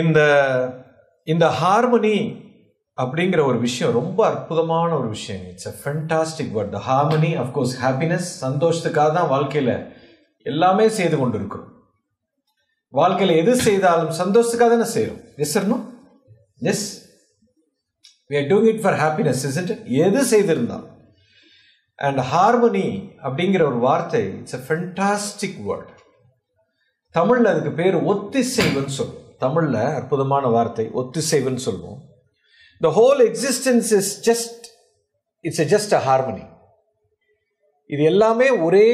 இந்த இந்த ஹார்மனி அப்படிங்கிற ஒரு விஷயம் ரொம்ப அற்புதமான ஒரு விஷயம். It's a fantastic word the harmony of course happiness சந்தோஷத்துக்காக தான் வாழ்க்கையில் எல்லாமே செய்து கொண்டு இருக்கிறோம் வாழ்க்கையில் எது செய்தாலும் சந்தோஷத்துக்காக தானே செய்கிறோம் yes no yes we are doing it for happiness is it எது செய்திருந்தாலும். அண்ட் ஹார்மனி அப்படிங்கிற ஒரு வார்த்தை இட்ஸ் அ ஃபென்டாஸ்டிக் வேர்ட் தமிழில் அதுக்கு பேர் ஒத்திசைவுன்னு சொல்லுவோம். தமிழில் அற்புதமான வார்த்தை ஒத்திசைவுன்னு சொல்லுவோம் the whole existence is just it's a just a harmony இது எல்லாமே ஒரே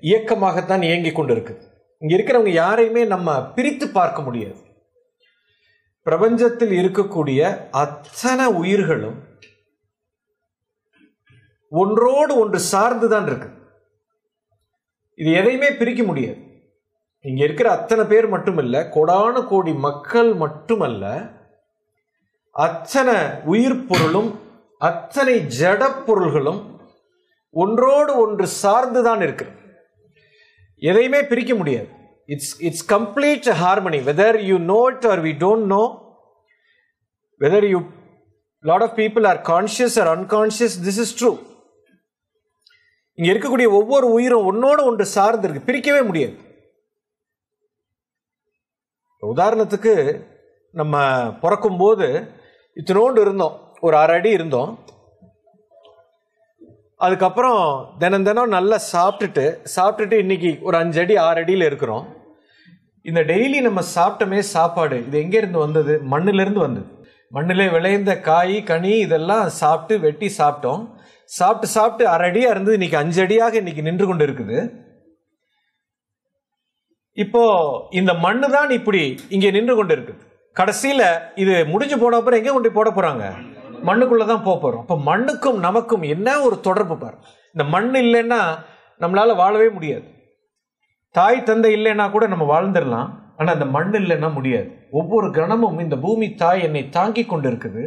இயக்கமாகத்தான் இயங்கி கொண்டு இருக்குது இங்கே இருக்கிறவங்க யாரையுமே நம்ம பிரித்து பார்க்க முடியாது. பிரபஞ்சத்தில் இருக்கக்கூடிய அத்தனை உயிர்களும் ஒன்றோடு ஒன்று சார்ந்து தான் இருக்கு. இது எதையுமே பிரிக்க முடியாது. இங்கே இருக்கிற அத்தனை பேர் மட்டுமல்ல கோடான கோடி மக்கள் மட்டுமல்ல அத்தனை உயிர் பொருளும் அத்தனை ஜட பொருள்களும் ஒன்றோடு ஒன்று சார்ந்து தான் இருக்கிறது. எதையுமே பிரிக்க முடியாது. It's it's complete harmony whether you know it or we don't know whether you lot of people are conscious or unconscious this is true இங்கே இருக்கக்கூடிய ஒவ்வொரு உயிரும் ஒன்றோடு ஒன்று சார்ந்து இருக்கு. பிரிக்கவே முடியாது. உதாரணத்துக்கு நம்ம பிறக்கும் போது இத்தினோண்டு இருந்தோம். ஒரு அரை அடி இருந்தோம். அதுக்கப்புறம் தினம் தினம் நல்லா சாப்பிட்டுட்டு சாப்பிட்டுட்டு இன்னைக்கு ஒரு அஞ்சு அடி ஆறு அடியில் இருக்கிறோம். இந்த டெய்லி நம்ம சாப்பிட்டோமே சாப்பாடு. இது எங்கேருந்து வந்தது? மண்ணிலேருந்து வந்தது. மண்ணிலே விளைந்த காய் கனி இதெல்லாம் சாப்பிட்டு வெட்டி சாப்பிட்டோம். சாப்பிட்டு சாப்பிட்டு அரை அடியாக இருந்தது. இன்னைக்கு அஞ்சு அடியாக இன்னைக்கு நின்று கொண்டு இருக்குது. இப்போ இந்த மண்ணு தான் இப்படி இங்கே நின்று கொண்டு இருக்குது கடைசியில் இது முடிஞ்சு போன அப்புறம் எங்கே கொண்டு போட போகிறாங்க மண்ணுக்குள்ளே தான் போக போகிறோம் அப்போ மண்ணுக்கும் நமக்கும் என்ன ஒரு தொடர்பு பாரு? இந்த மண் இல்லைன்னா நம்மளால் வாழவே முடியாது. தாய் தந்தை இல்லைன்னா கூட நம்ம வாழ்ந்துடலாம். ஆனால் அந்த மண் இல்லைன்னா முடியாது. ஒவ்வொரு கணமும் இந்த பூமி தாய் என்னை தாங்கி கொண்டு இருக்குது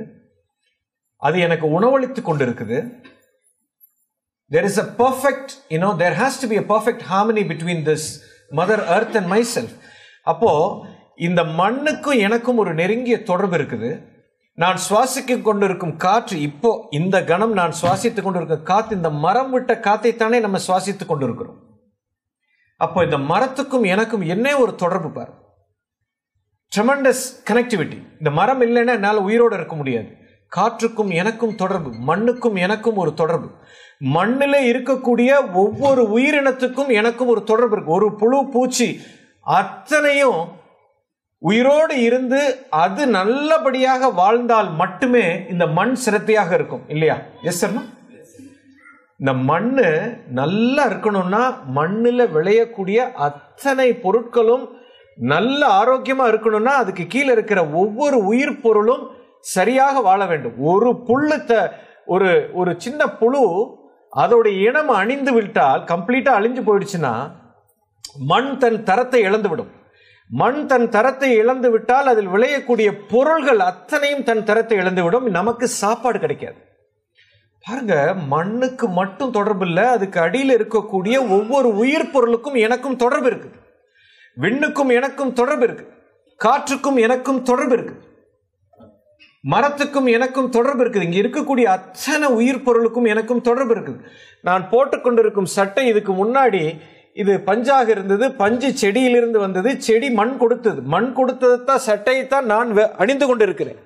அது எனக்கு உணவளித்து கொண்டு இருக்குது there is a perfect you know there has to be a perfect harmony between this mother earth and myself அப்போ இந்த மண்ணுக்கும் எனக்கும் ஒரு நெருங்கிய தொடர்பு இருக்குது. நான் சுவாசிக்க கொண்டிருக்கும் காற்று இப்போ இந்த கணம் நான் சுவாசித்து கொண்டிருக்க காத்து இந்த மரம் விட்ட காத்தைத்தானே நம்ம சுவாசித்து கொண்டிருக்கிறோம். அப்போ இந்த மரத்துக்கும் எனக்கும் என்ன ஒரு தொடர்பு பாரு? ட்ரெமண்டஸ் கனெக்டிவிட்டி இந்த மரம் இல்லைன்னா என்னால் உயிரோடு இருக்க முடியாது. காற்றுக்கும் எனக்கும் தொடர்பு மண்ணுக்கும் எனக்கும் ஒரு தொடர்பு. மண்ணில் இருக்கக்கூடிய ஒவ்வொரு உயிரினத்துக்கும் எனக்கும் ஒரு தொடர்பு இருக்கு. ஒரு புழு பூச்சி அத்தனையும் உயிரோடு இருந்து அது நல்லபடியாக வாழ்ந்தால் மட்டுமே இந்த மண் சிரத்தையாக இருக்கும். இல்லையா? எஸ் இந்த மண் நல்லா இருக்கணும்னா மண்ணில் விளையக்கூடிய அத்தனை பொருட்களும் நல்ல ஆரோக்கியமாக இருக்கணும்னா அதுக்கு கீழே இருக்கிற ஒவ்வொரு உயிர் பொருளும் சரியாக வாழ வேண்டும். ஒரு புல்லுத்த ஒரு ஒரு சின்ன புழு அதோடைய இனம் அணிந்து விட்டால் கம்ப்ளீட்டாக அழிஞ்சு போயிடுச்சுன்னா மண் தன் தரத்தை இழந்துவிடும். மண் தன் தரத்தை இழந்து விட்டால் அதில் விளையக்கூடிய பொருள்கள் அத்தனையும் தன் தரத்தை இழந்து விடும் நமக்கு சாப்பாடு கிடைக்காது. பாருங்க மண்ணுக்கு மட்டும் தொடர்பு இல்லை அதுக்கு அடியில் இருக்கக்கூடிய ஒவ்வொரு உயிர் பொருளுக்கும் எனக்கும் தொடர்பு இருக்குது. விண்ணுக்கும் எனக்கும் தொடர்பு இருக்கு காற்றுக்கும் எனக்கும் தொடர்பு இருக்குது. மரத்துக்கும் எனக்கும் தொடர்பு இருக்குது. இங்கே இருக்கக்கூடிய அத்தனை உயிர் பொருளுக்கும் எனக்கும் தொடர்பு இருக்குது. நான் போட்டுக்கொண்டிருக்கும் சட்டை இதுக்கு முன்னாடி இது பஞ்சாக இருந்தது. பஞ்சு செடியிலிருந்து வந்தது. செடி மண் கொடுத்தது. மண் கொடுத்தது தான் சட்டையை தான் நான் அணிந்து கொண்டிருக்கிறேன்.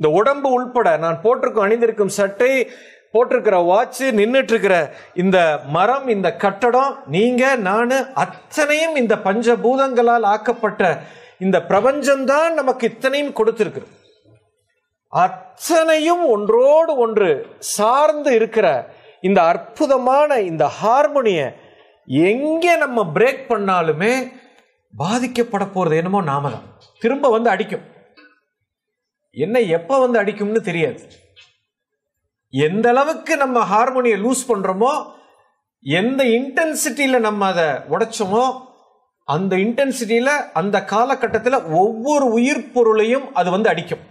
இந்த உடம்பு உள்பட நான் போட்டிருக்கும் அணிந்திருக்கும் சட்டை போட்டிருக்கிற வாட்சு நின்றுட்டு இருக்கிற இந்த மரம் இந்த கட்டடம் நீங்க நான் அத்தனையும் இந்த பஞ்சபூதங்களால் ஆக்கப்பட்ட இந்த பிரபஞ்சம்தான் நமக்கு இத்தனையும் கொடுத்திருக்கு அத்தனையும் ஒன்றோடு ஒன்று சார்ந்து இருக்கிற இந்த அற்புதமான இந்த ஹார்மோனியை எங்கே நம்ம பிரேக் பண்ணாலுமே பாதிக்கப்பட போகிறது என்னமோ நாம தான். திரும்ப வந்து அடிக்கும். என்ன எப்போ வந்து அடிக்கும்னு தெரியாது. எந்த அளவுக்கு நம்ம ஹார்மோனியை லூஸ் பண்ணுறோமோ எந்த இன்டென்சிட்டியில் நம்ம அதை உடைச்சோமோ அந்த இன்டென்சிட்டியில் அந்த காலகட்டத்தில் ஒவ்வொரு உயிர் பொருளையும் அது வந்து அடிக்கும்.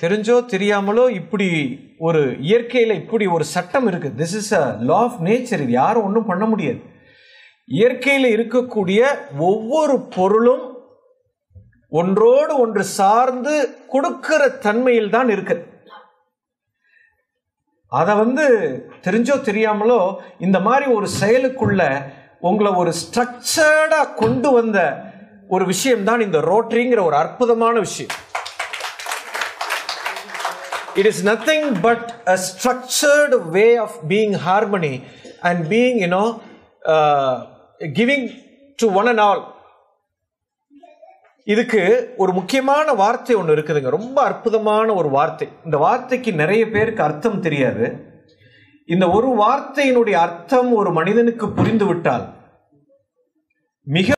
தெரிஞ்சோ தெரியாமலோ இப்படி ஒரு இயற்கையில் இப்படி ஒரு சட்டம் இருக்குது this is a law of nature இது யாரும் ஒன்றும் பண்ண முடியாது. இயற்கையில் இருக்கக்கூடிய ஒவ்வொரு பொருளும் ஒன்றோடு ஒன்று சார்ந்து கொடுக்கிற தன்மையில் தான் இருக்குது. அதை வந்து தெரிஞ்சோ தெரியாமலோ இந்த மாதிரி ஒரு செயலுக்குள்ள உங்களை ஒரு ஸ்ட்ரக்சர்டாக கொண்டு வந்த ஒரு விஷயம் தான் இந்த ரோட்டரிங்கிற ஒரு அற்புதமான விஷயம். It is nothing but a structured way of being harmony and being you know uh, giving to one and all. இதுக்கு ஒரு முக்கியமான வார்த்தை ஒன்று இருக்குதுங்க. ரொம்ப அற்புதமான ஒரு வார்த்தை. இந்த வார்த்தைக்கு நிறைய பேருக்கு அர்த்தம் தெரியாது. இந்த ஒரு வார்த்தையினுடைய அர்த்தம் ஒரு மனிதனுக்கு புரிந்துவிட்டால் மிக